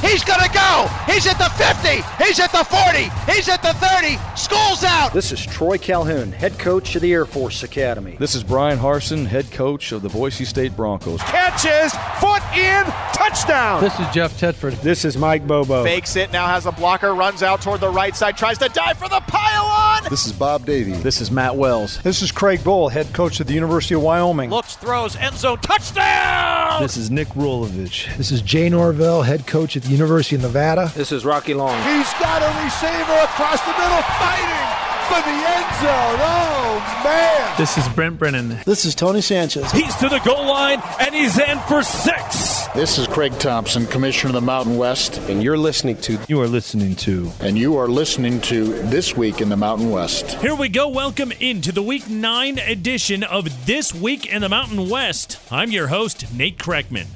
He's going to go. He's at the 50. He's at the 40. He's at the 30. School's out. This is Troy Calhoun, head coach of the Air Force Academy. This is Bryan Harsin, head coach of the Boise State Broncos. Catches, foot in, touchdown. This is Jeff Tedford. This is Mike Bobo. Fakes it, now has a blocker, runs out toward the right side, tries to dive for the pylon. This is Bob Davie. This is Matt Wells. This is Craig Bohl, head coach of the University of Wyoming. Looks, throws, end zone, touchdown. This is Nick Rolovich. This is Jay Norvell, head coach at the University of Nevada. This is Rocky Long. He's got a receiver across the middle fighting for the end zone. Oh, man. This is Brent Brennan. This is Tony Sanchez. He's to the goal line, and he's in for six. This is Craig Thompson, Commissioner of the Mountain West. And you're listening to. You are listening to. And you are listening to This Week in the Mountain West. Here we go. Welcome into the Week 9 edition of This Week in the Mountain West. I'm your host, Nate Kreckman.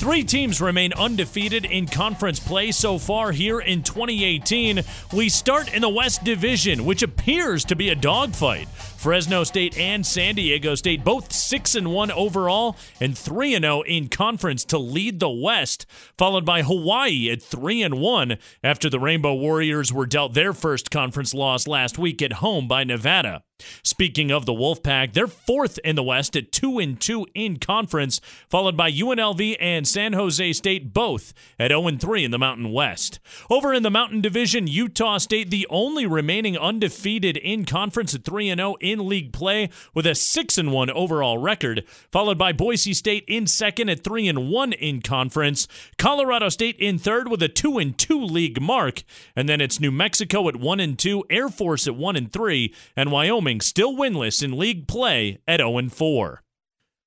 Three teams remain undefeated in conference play so far here in 2018. We start in the West Division, which appears to be a dogfight. Fresno State and San Diego State both 6 and 1 overall and 3 and 0 in conference to lead the West, followed by Hawaii at 3 and 1 after the Rainbow Warriors were dealt their first conference loss last week at home by Nevada. Speaking of the Wolfpack, they're fourth in the West at 2 and 2 in conference, followed by UNLV and San Jose State both at 0 and 3 in the Mountain West. Over in the Mountain Division, Utah State the only remaining undefeated in conference at 3 and 0 in league play with a 6 and 1 overall record, followed by Boise State in second at 3 and 1 in conference, Colorado State in third with a 2 and 2 league mark, and then it's New Mexico at 1 and 2, Air Force at 1 and 3, and Wyoming still winless in league play at 0 and 4.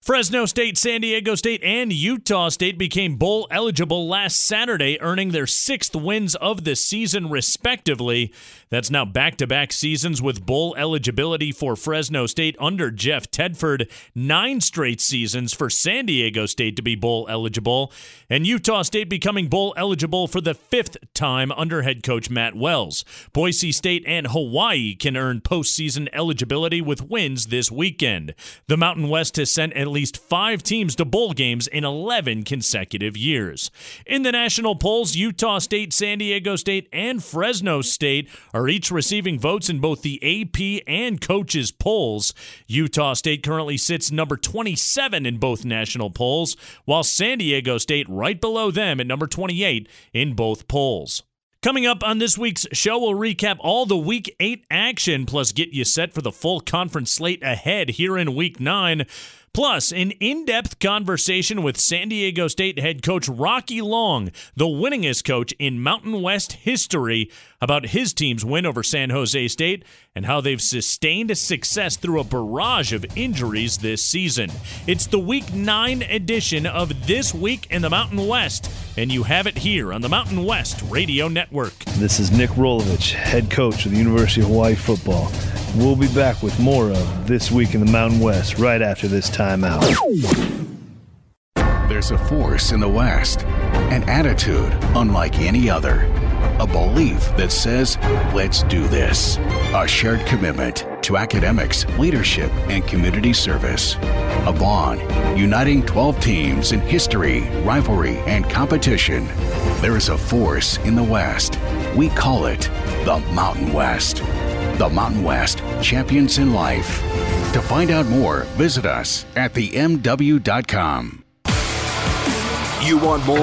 Fresno State, San Diego State, and Utah State became bowl eligible last Saturday, earning their sixth wins of the season, respectively. That's now back to back seasons with bowl eligibility for Fresno State under Jeff Tedford, nine straight seasons for San Diego State to be bowl eligible, and Utah State becoming bowl eligible for the fifth time under head coach Matt Wells. Boise State and Hawaii can earn postseason eligibility with wins this weekend. The Mountain West has sent at least five teams to bowl games in 11 consecutive years. In the national polls, Utah State, San Diego State, and Fresno State are each receiving votes in both the AP and coaches polls. Utah State currently sits number 27 in both national polls, while San Diego State right below them at number 28 in both polls. Coming up on this week's show, we'll recap all the Week 8 action, plus get you set for the full conference slate ahead here in Week 9. Plus, an in depth conversation with San Diego State head coach Rocky Long, the winningest coach in Mountain West history, about his team's win over San Jose State and how they've sustained success through a barrage of injuries this season. It's the Week 9 edition of This Week in the Mountain West, and you have it here on the Mountain West Radio Network. This is Nick Rolovich, head coach of the University of Hawaii football. We'll be back with more of This Week in the Mountain West right after this timeout. There's a force in the West, an attitude unlike any other, a belief that says, let's do this, a shared commitment to academics, leadership, and community service, a bond uniting 12 teams in history, rivalry, and competition. There is a force in the West. We call it the Mountain West. The Mountain West, champions in life. To find out more, visit us at themw.com. You want more?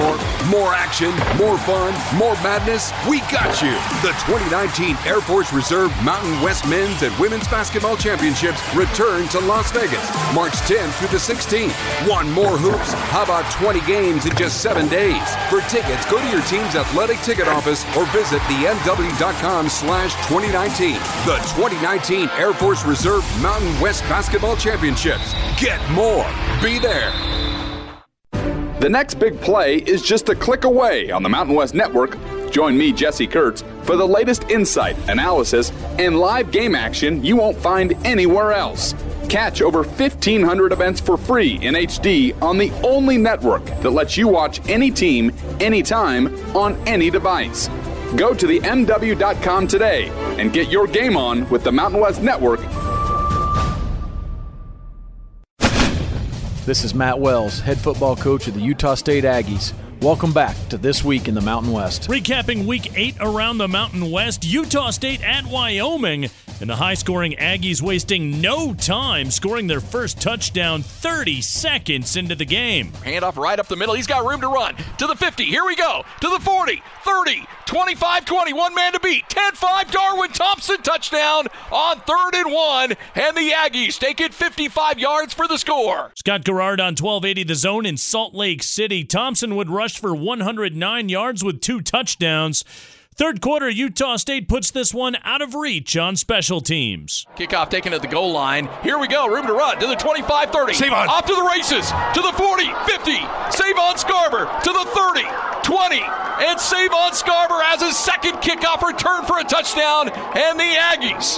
More action? More fun? More madness? We got you! The 2019 Air Force Reserve Mountain West Men's and Women's Basketball Championships return to Las Vegas March 10th through the 16th. Want more hoops? How about 20 games in just seven days? For tickets, go to your team's athletic ticket office or visit themw.com slash 2019. The 2019 Air Force Reserve Mountain West Basketball Championships. Get more. Be there. The next big play is just a click away on the Mountain West Network. Join me, Jesse Kurtz, for the latest insight, analysis, and live game action you won't find anywhere else. Catch over 1,500 events for free in HD on the only network that lets you watch any team, anytime, on any device. Go to the MW.com today and get your game on with the Mountain West Network This is Matt Wells, head football coach of the Utah State Aggies. Welcome back to This Week in the Mountain West. Recapping week eight around the Mountain West, Utah State at Wyoming. And the high scoring Aggies wasting no time scoring their first touchdown 30 seconds into the game. Handoff right up the middle. He's got room to run. To the 50. Here we go. To the 40, 30, 25 20. One man to beat. 10 5. Darwin Thompson touchdown on third and one. And the Aggies take it 55 yards for the score. Scott Garrard on 1280 The Zone in Salt Lake City. Thompson would rush for 109 yards with two touchdowns. Third quarter, Utah State puts this one out of reach on special teams. Kickoff taken at the goal line. Here we go. Room to run to the 25 30. Savon. Off to the races. To the 40 50. Savon Scarver to the 30 20. And Savon Scarver has his second kickoff return for a touchdown. And the Aggies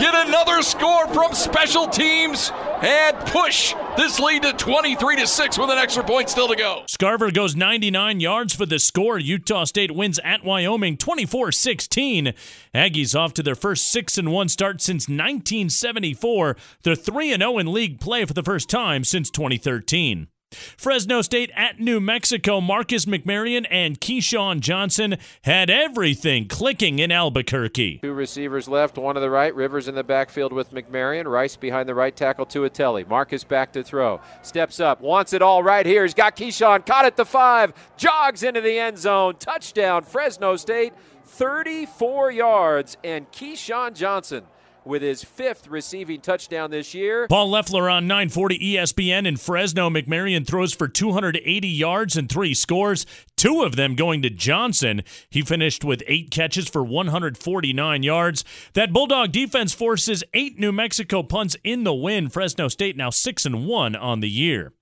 get another score from special teams and push this lead to 23 to 6 with an extra point still to go. Scarver goes 99 yards for the score. Utah State wins at Wyoming 24-16. Aggies off to their first 6 and 1 start since 1974. They're 3 and 0 in league play for the first time since 2013. Fresno State at New Mexico. Marcus McMaryion and KeeSean Johnson had everything clicking in Albuquerque. Two receivers left, one to the right. Rivers in the backfield with McMaryion. Rice behind the right tackle to Atelli. Marcus back to throw. Steps up, wants it all right here. He's got Keyshawn caught at the five. Jogs into the end zone. Touchdown, Fresno State. 34 yards, and KeeSean Johnson with his fifth receiving touchdown this year. Paul Loeffler on 940 ESPN in Fresno. McMaryion throws for 280 yards and three scores, two of them going to Johnson. He finished with eight catches for 149 yards. That Bulldog defense forces eight New Mexico punts in the win. Fresno State now 6 and 1 on the year.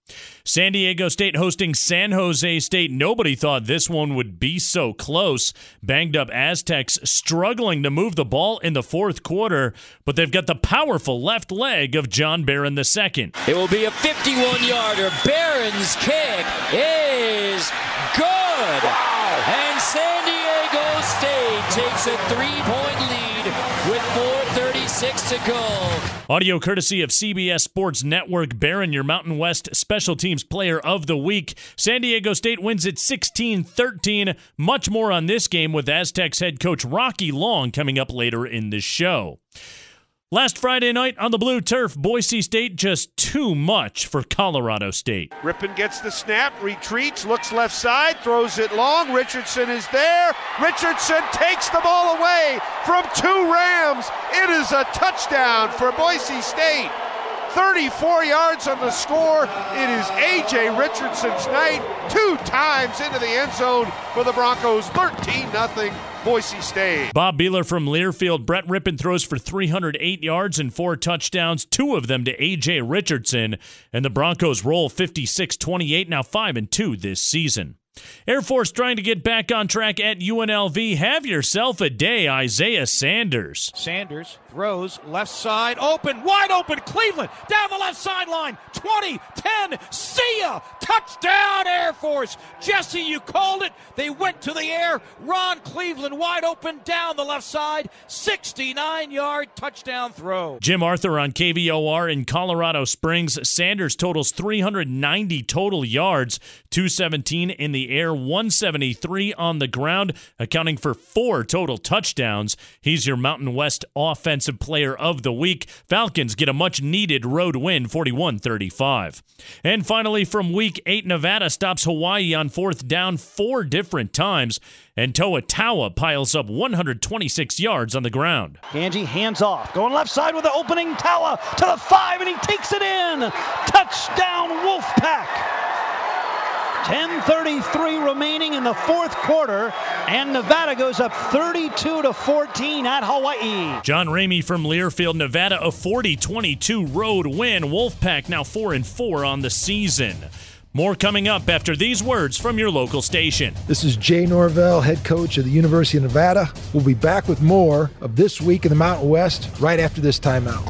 San Diego State hosting San Jose State. Nobody thought this one would be so close. Banged up Aztecs struggling to move the ball in the fourth quarter, but they've got the powerful left leg of John Barron II. It will be a 51 yarder. Barron's kick is good. Wow. And San Diego State takes a three point lead with 4.36 to go. Audio courtesy of CBS Sports Network. Barron, your Mountain West Special Teams Player of the Week. San Diego State wins it 16 13. Much more on this game with Aztecs head coach Rocky Long coming up later in the show. Last Friday night on the blue turf, Boise State just too much for Colorado State. Rypien gets the snap, retreats, looks left side, throws it long. Richardson is there. Richardson takes the ball away from two Rams. It is a touchdown for Boise State. 34 yards on the score. It is A.J. Richardson's night. Two times into the end zone for the Broncos. 13 0 Boise State. Bob Behler from Learfield. Brett Rypien throws for 308 yards and four touchdowns, two of them to A.J. Richardson. And the Broncos roll 56 28, now 5 and 2 this season. Air Force trying to get back on track at UNLV. Have yourself a day, Isaiah Sanders. Sanders throws left side open, wide open. Cleveland down the left sideline. 20, 10, see ya. Touchdown, Air Force. Jesse, you called it. They went to the air. Ron Cleveland wide open down the left side. 69 yard touchdown throw. Jim Arthur on KVOR in Colorado Springs. Sanders totals 390 total yards, 217 in the air, 173 on the ground, accounting for four total touchdowns. He's your Mountain West Offensive Player of the Week. Falcons get a much needed road win, 41 35. And finally, from week eight, Nevada stops Hawaii on fourth down four different times, and Toa Taua piles up 126 yards on the ground. Gangi hands off, going left side with the opening Taua to the five, and he takes it in. Touchdown, Wolfpack. 10:33 remaining in the fourth quarter, and Nevada goes up 32 to 14 at Hawaii. John Ramey from Learfield, Nevada, a 40-22 road win. Wolfpack now four and four on the season. More coming up after these words from your local station. This is Jay Norvell, head coach of the University of Nevada. We'll be back with more of This Week in the Mountain West right after this timeout.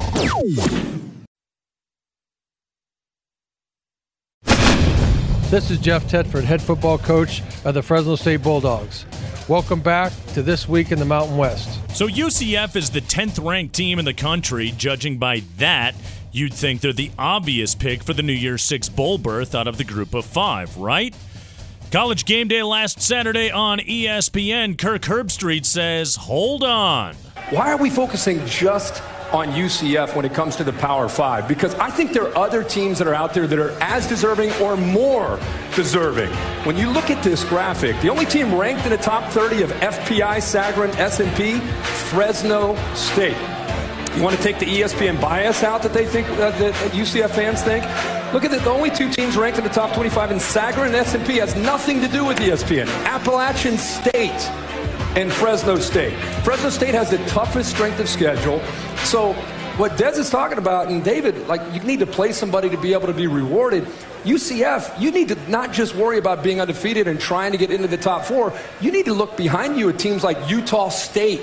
This is Jeff Tedford, head football coach of the Fresno State Bulldogs. Welcome back to This Week in the Mountain West. So, UCF is the 10th ranked team in the country. Judging by that, you'd think they're the obvious pick for the New Year's Six Bowl berth out of the group of five, right? College game day last Saturday on ESPN. Kirk Herbstreit says, Hold on. Why are we focusing just on UCF when it comes to the Power Five? Because I think there are other teams that are out there that are as deserving or more deserving. When you look at this graphic, the only team ranked in the top 30 of FPI, Sagarin, S&P, Fresno State. You want to take the ESPN bias out that they think uh, that UCF fans think? Look at the, the only two teams ranked in the top 25 in Sagarin and S&P has nothing to do with ESPN. Appalachian State and Fresno State. Fresno State has the toughest strength of schedule. So what Dez is talking about, and David, like you need to play somebody to be able to be rewarded. UCF, you need to not just worry about being undefeated and trying to get into the top four. You need to look behind you at teams like Utah State,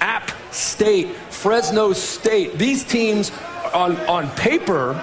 App State, Fresno State. These teams on, on paper,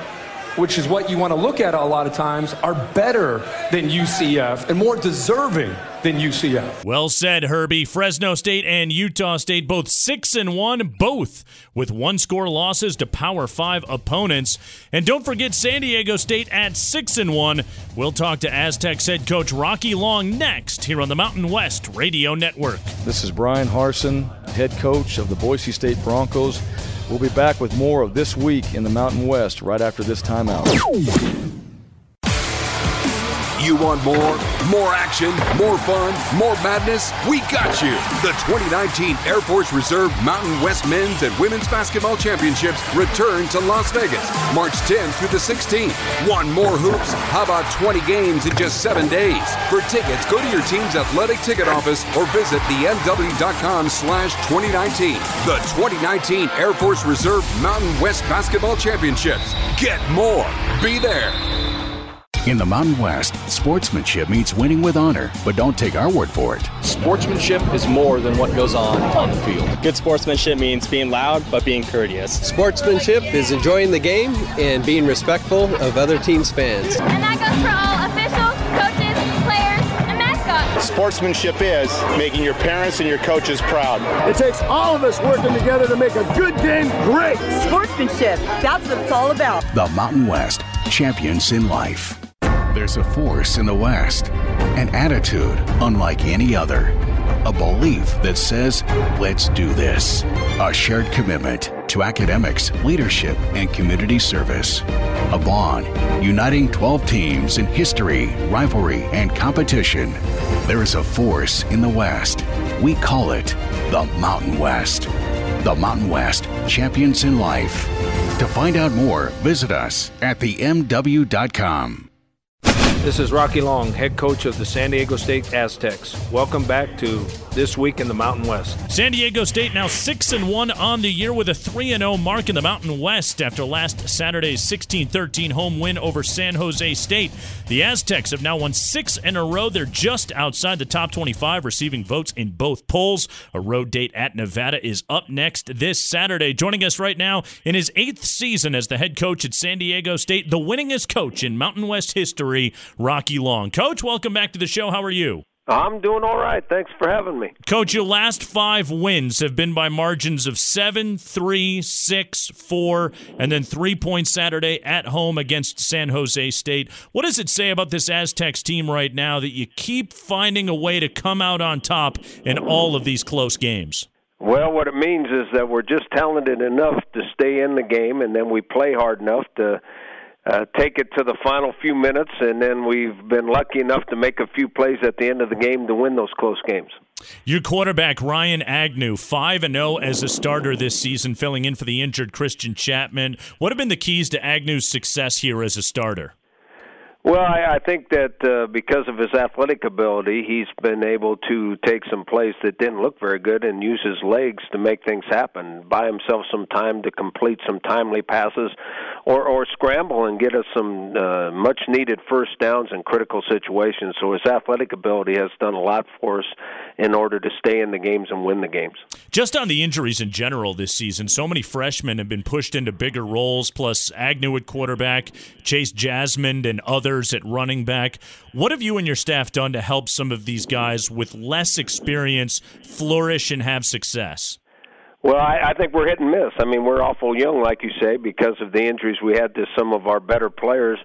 which is what you want to look at a lot of times, are better than UCF and more deserving than UCF. Well said, Herbie. Fresno State and Utah State both 6 and 1, both with one score losses to Power 5 opponents. And don't forget San Diego State at 6 and 1. We'll talk to Aztecs head coach Rocky Long next here on the Mountain West Radio Network. This is Bryan Harsin, head coach of the Boise State Broncos. We'll be back with more of this week in the Mountain West right after this timeout. You want more? More action, more fun, more madness? We got you! The 2019 Air Force Reserve Mountain West Men's and Women's Basketball Championships return to Las Vegas March 10th through the 16th. Want more hoops? How about 20 games in just seven days? For tickets, go to your team's athletic ticket office or visit themw.com slash 2019. The 2019 Air Force Reserve Mountain West Basketball Championships. Get more. Be there. In the Mountain West, sportsmanship means winning with honor, but don't take our word for it. Sportsmanship is more than what goes on on the field. Good sportsmanship means being loud but being courteous. Sportsmanship is enjoying the game and being respectful of other teams' fans. And that goes for all officials, coaches, players, and mascots. Sportsmanship is making your parents and your coaches proud. It takes all of us working together to make a good game great. Sportsmanship, that's what it's all about. The Mountain West, champions in life. There's a force in the West, an attitude unlike any other, a belief that says, let's do this, a shared commitment to academics, leadership, and community service, a bond uniting 12 teams in history, rivalry, and competition. There is a force in the West. We call it the Mountain West. The Mountain West, champions in life. To find out more, visit us at themw.com. This is Rocky Long, head coach of the San Diego State Aztecs. Welcome back to This Week in the Mountain West. San Diego State now 6 and 1 on the year with a 3 and 0 mark in the Mountain West after last Saturday's 16-13 home win over San Jose State. The Aztecs have now won 6 in a row. They're just outside the top 25 receiving votes in both polls. A road date at Nevada is up next this Saturday. Joining us right now in his 8th season as the head coach at San Diego State, the winningest coach in Mountain West history, Rocky Long. Coach, welcome back to the show. How are you? I'm doing all right. Thanks for having me. Coach, your last five wins have been by margins of 7, 3, 6, 4, and then three points Saturday at home against San Jose State. What does it say about this Aztecs team right now that you keep finding a way to come out on top in all of these close games? Well, what it means is that we're just talented enough to stay in the game, and then we play hard enough to uh, take it to the final few minutes, and then we've been lucky enough to make a few plays at the end of the game to win those close games. Your quarterback Ryan Agnew, five and zero as a starter this season, filling in for the injured Christian Chapman. What have been the keys to Agnew's success here as a starter? Well, I, I think that uh, because of his athletic ability, he's been able to take some plays that didn't look very good and use his legs to make things happen. Buy himself some time to complete some timely passes, or or scramble and get us some uh, much needed first downs in critical situations. So his athletic ability has done a lot for us in order to stay in the games and win the games. Just on the injuries in general this season, so many freshmen have been pushed into bigger roles. Plus Agnew at quarterback, Chase Jasmine, and others at running back. What have you and your staff done to help some of these guys with less experience flourish and have success? Well, I, I think we're hit and miss. I mean, we're awful young, like you say, because of the injuries we had to some of our better players.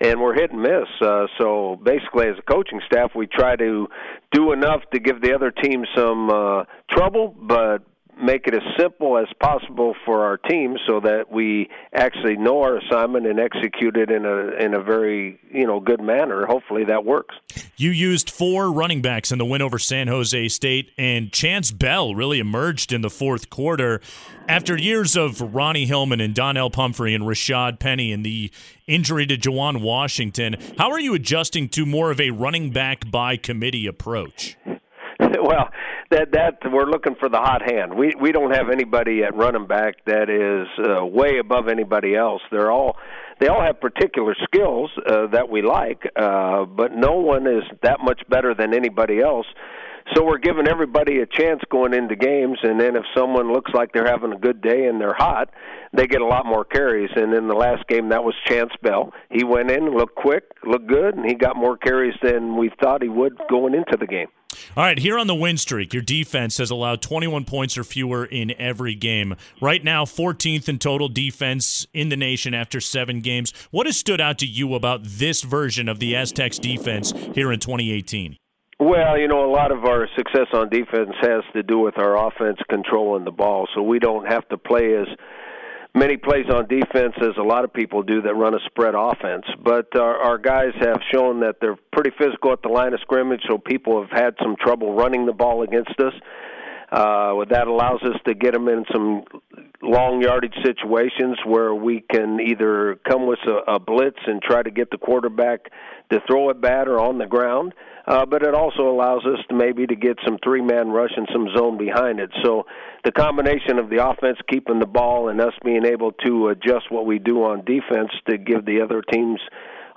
and we're hit and miss. Uh, so basically, as a coaching staff, we try to do enough to give the other team some uh, trouble, but make it as simple as possible for our team so that we actually know our assignment and execute it in a in a very you know good manner. Hopefully that works. You used four running backs in the win over San Jose State, and Chance Bell really emerged in the fourth quarter after years of Ronnie Hillman and Donnell Pumphrey and Rashad Penny and the injury to Juwan Washington. How are you adjusting to more of a running back by committee approach? well, that that we're looking for the hot hand. We we don't have anybody at running back that is uh, way above anybody else. They're all they all have particular skills uh, that we like, uh, but no one is that much better than anybody else. So we're giving everybody a chance going into games, and then if someone looks like they're having a good day and they're hot, they get a lot more carries. And in the last game, that was Chance Bell. He went in, looked quick, looked good, and he got more carries than we thought he would going into the game. All right, here on the win streak, your defense has allowed 21 points or fewer in every game. Right now, 14th in total defense in the nation after seven games. What has stood out to you about this version of the Aztecs defense here in 2018? Well, you know, a lot of our success on defense has to do with our offense controlling the ball, so we don't have to play as many plays on defense as a lot of people do that run a spread offense. But our, our guys have shown that they're pretty physical at the line of scrimmage, so people have had some trouble running the ball against us. Uh, that allows us to get them in some long yardage situations where we can either come with a, a blitz and try to get the quarterback to throw it bad or on the ground uh, Uh, but it also allows us to maybe to get some three man rush and some zone behind it. So the combination of the offense keeping the ball and us being able to adjust what we do on defense to give the other team's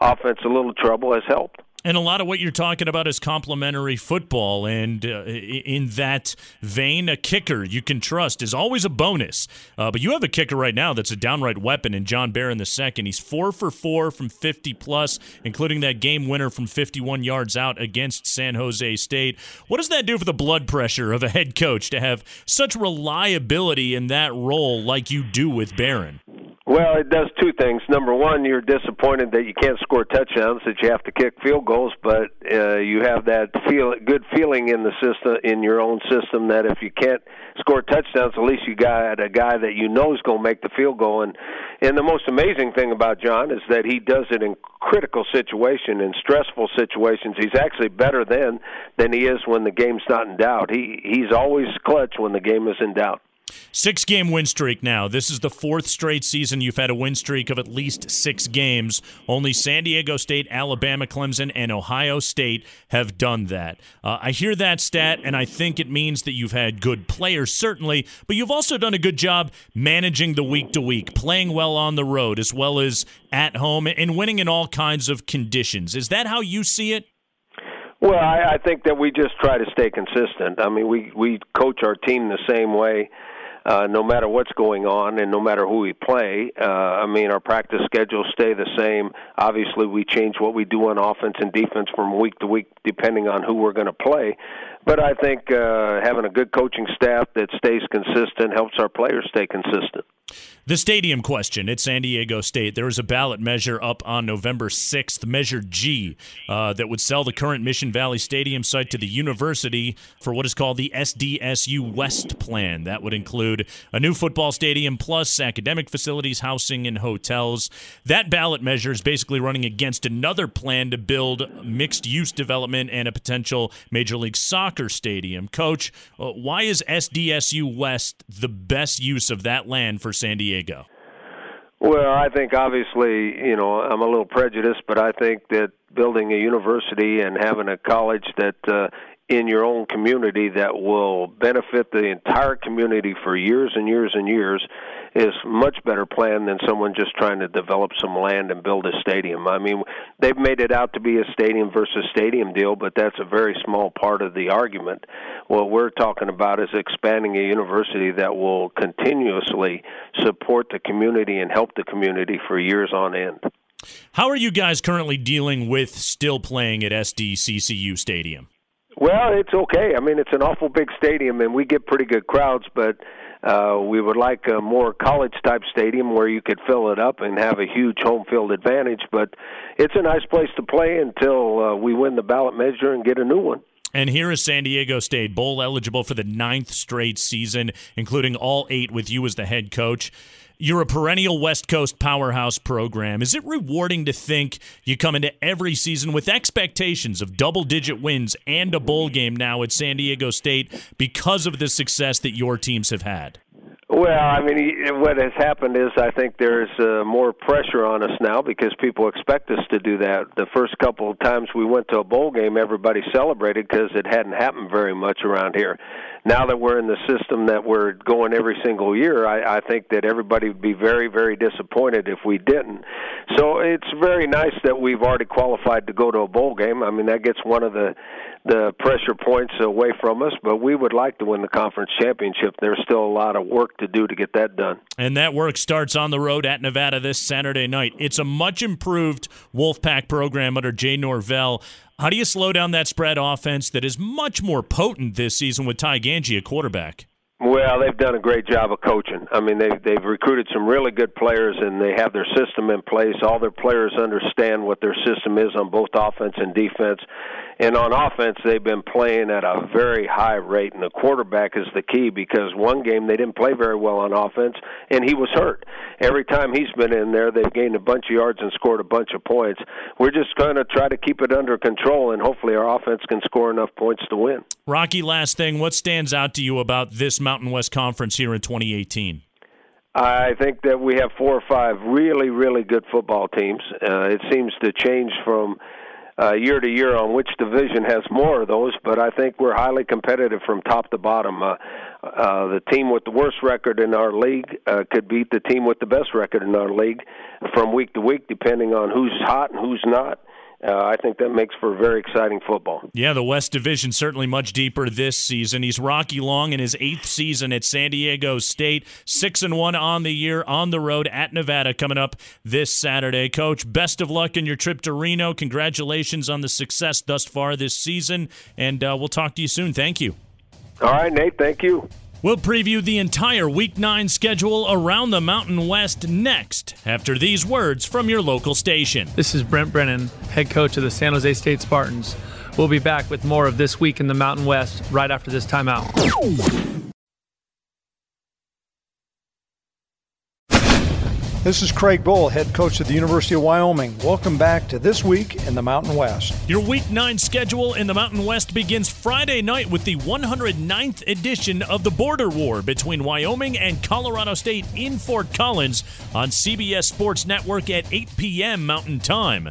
offense a little trouble has helped. And a lot of what you're talking about is complementary football. And uh, in that vein, a kicker you can trust is always a bonus. Uh, but you have a kicker right now that's a downright weapon in John Barron the second. He's four for four from 50 plus, including that game winner from 51 yards out against San Jose State. What does that do for the blood pressure of a head coach to have such reliability in that role like you do with Barron? Well, it does two things. Number one, you're disappointed that you can't score touchdowns, that you have to kick field goals, but uh, you have that feel good feeling in the system, in your own system, that if you can't score touchdowns, at least you got a guy that you know is going to make the field goal. And and the most amazing thing about John is that he does it in critical situation, in stressful situations. He's actually better then than he is when the game's not in doubt. He he's always clutch when the game is in doubt. Six game win streak now. This is the fourth straight season you've had a win streak of at least six games. Only San Diego State, Alabama, Clemson, and Ohio State have done that. Uh, I hear that stat, and I think it means that you've had good players, certainly, but you've also done a good job managing the week to week, playing well on the road as well as at home, and winning in all kinds of conditions. Is that how you see it? Well, I, I think that we just try to stay consistent. I mean, we we coach our team the same way uh, no matter what's going on and no matter who we play. Uh, I mean, our practice schedules stay the same. Obviously, we change what we do on offense and defense from week to week depending on who we're going to play. But I think uh, having a good coaching staff that stays consistent helps our players stay consistent. The stadium question at San Diego State. There is a ballot measure up on November 6th, Measure G, uh, that would sell the current Mission Valley Stadium site to the university for what is called the SDSU West plan. That would include a new football stadium plus academic facilities, housing, and hotels. That ballot measure is basically running against another plan to build mixed use development and a potential Major League Soccer stadium. Coach, uh, why is SDSU West the best use of that land for San Diego? Well, I think obviously, you know, I'm a little prejudiced, but I think that building a university and having a college that uh, in your own community that will benefit the entire community for years and years and years is much better plan than someone just trying to develop some land and build a stadium. I mean, they've made it out to be a stadium versus stadium deal, but that's a very small part of the argument. What we're talking about is expanding a university that will continuously support the community and help the community for years on end. How are you guys currently dealing with still playing at SDCCU Stadium? Well, it's okay. I mean, it's an awful big stadium, and we get pretty good crowds. But Uh, we would like a more college type stadium where you could fill it up and have a huge home field advantage. But it's a nice place to play until uh, we win the ballot measure and get a new one. And here is San Diego State, bowl eligible for the ninth straight season, including all eight with you as the head coach. You're a perennial West Coast powerhouse program. Is it rewarding to think you come into every season with expectations of double digit wins and a bowl game now at San Diego State because of the success that your teams have had? Well, I mean, what has happened is I think there's uh, more pressure on us now because people expect us to do that. The first couple of times we went to a bowl game, everybody celebrated because it hadn't happened very much around here now that we're in the system that we're going every single year, I, I think that everybody would be very, very disappointed if we didn't. So it's very nice that we've already qualified to go to a bowl game. I mean, that gets one of the the pressure points away from us, but we would like to win the conference championship. There's still a lot of work to do to get that done. And that work starts on the road at Nevada this Saturday night. It's a much improved Wolfpack program under Jay Norvell. How do you slow down that spread offense that is much more potent this season with Ty Gangi at quarterback? Well, they've done a great job of coaching. I mean, they've they've recruited some really good players, and they have their system in place. All their players understand what their system is on both offense and defense. And on offense, they've been playing at a very high rate, and the quarterback is the key because one game they didn't play very well on offense, and he was hurt. Every time he's been in there, they've gained a bunch of yards and scored a bunch of points. We're just going to try to keep it under control, and hopefully our offense can score enough points to win. Rocky, last thing, what stands out to you about this Mountain West Conference here in 2018? I think that we have four or five really, really good football teams. Uh, it seems to change from uh, year to year on which division has more of those, but I think we're highly competitive from top to bottom. Uh, uh, the team with the worst record in our league uh, could beat the team with the best record in our league from week to week, depending on who's hot and who's not uh, I think that makes for very exciting football. Yeah, the West Division certainly much deeper this season. He's Rocky Long in his eighth season at San Diego State, six and one on the year on the road at Nevada coming up this Saturday. Coach, best of luck in your trip to Reno. Congratulations on the success thus far this season, and uh, we'll talk to you soon. Thank you. All right, Nate. Thank you. We'll preview the entire Week 9 schedule around the Mountain West next, after these words from your local station. This is Brent Brennan, head coach of the San Jose State Spartans. We'll be back with more of This Week in the Mountain West right after this timeout. This is Craig Bohl, head coach of the University of Wyoming. Welcome back to This Week in the Mountain West. Your Week 9 schedule in the Mountain West begins Friday night with the 109th edition of the Border War between Wyoming and Colorado State in Fort Collins on CBS Sports Network at 8 p.m. Mountain Time.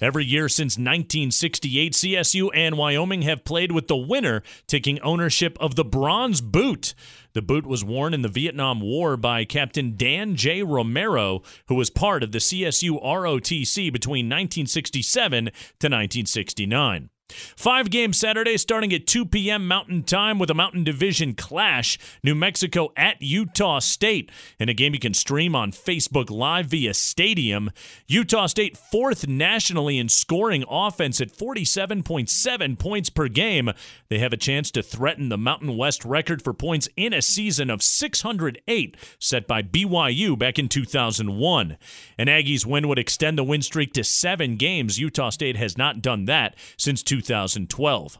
Every year since 1968, CSU and Wyoming have played with the winner taking ownership of the bronze boot. The boot was worn in the Vietnam War by Captain Dan J. Romero, who was part of the CSU ROTC between 1967 to 1969. Five game Saturday starting at 2 p.m. Mountain Time with a Mountain Division clash. New Mexico at Utah State. In a game you can stream on Facebook Live via Stadium. Utah State fourth nationally in scoring offense at 47.7 points per game. They have a chance to threaten the Mountain West record for points in a season of 608 set by BYU back in 2001. An Aggies win would extend the win streak to seven games. Utah State has not done that since 2000. 2012.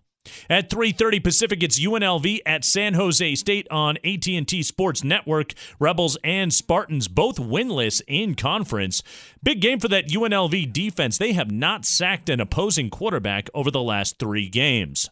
At 3:30 Pacific, it's UNLV at San Jose State on AT&T Sports Network. Rebels and Spartans both winless in conference. Big game for that UNLV defense. They have not sacked an opposing quarterback over the last 3 games.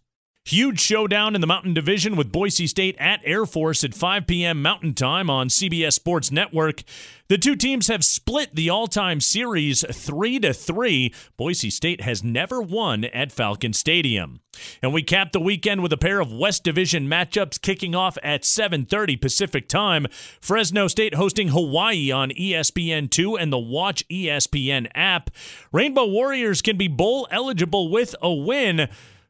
Huge showdown in the Mountain Division with Boise State at Air Force at 5 p.m. Mountain Time on CBS Sports Network. The two teams have split the all-time series 3 to 3. Boise State has never won at Falcon Stadium. And we cap the weekend with a pair of West Division matchups kicking off at 7:30 Pacific Time. Fresno State hosting Hawaii on ESPN2 and the Watch ESPN app. Rainbow Warriors can be bowl eligible with a win.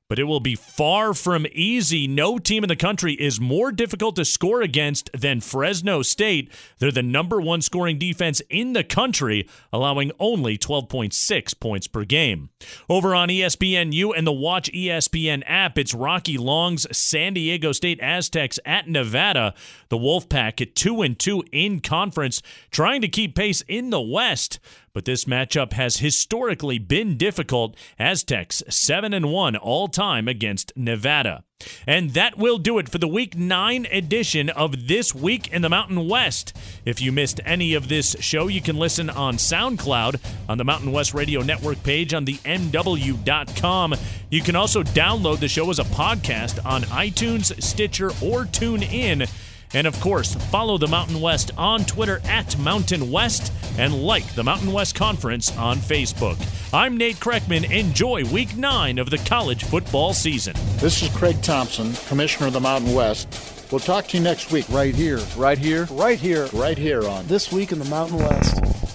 But it will be far from easy. No team in the country is more difficult to score against than Fresno State. They're the number one scoring defense in the country, allowing only 12.6 points per game. Over on ESPNU and the Watch ESPN app, it's Rocky Long's San Diego State Aztecs at Nevada. The Wolfpack at 2 and 2 in conference, trying to keep pace in the West but this matchup has historically been difficult. Aztecs 7 and 1 all time against Nevada. And that will do it for the week 9 edition of This Week in the Mountain West. If you missed any of this show, you can listen on SoundCloud on the Mountain West Radio Network page on the MW.com. You can also download the show as a podcast on iTunes, Stitcher, or TuneIn. And of course, follow the Mountain West on Twitter at Mountain West and like the Mountain West Conference on Facebook. I'm Nate Kreckman. Enjoy week nine of the college football season. This is Craig Thompson, Commissioner of the Mountain West. We'll talk to you next week. Right here. Right here. Right here. Right here on This Week in the Mountain West.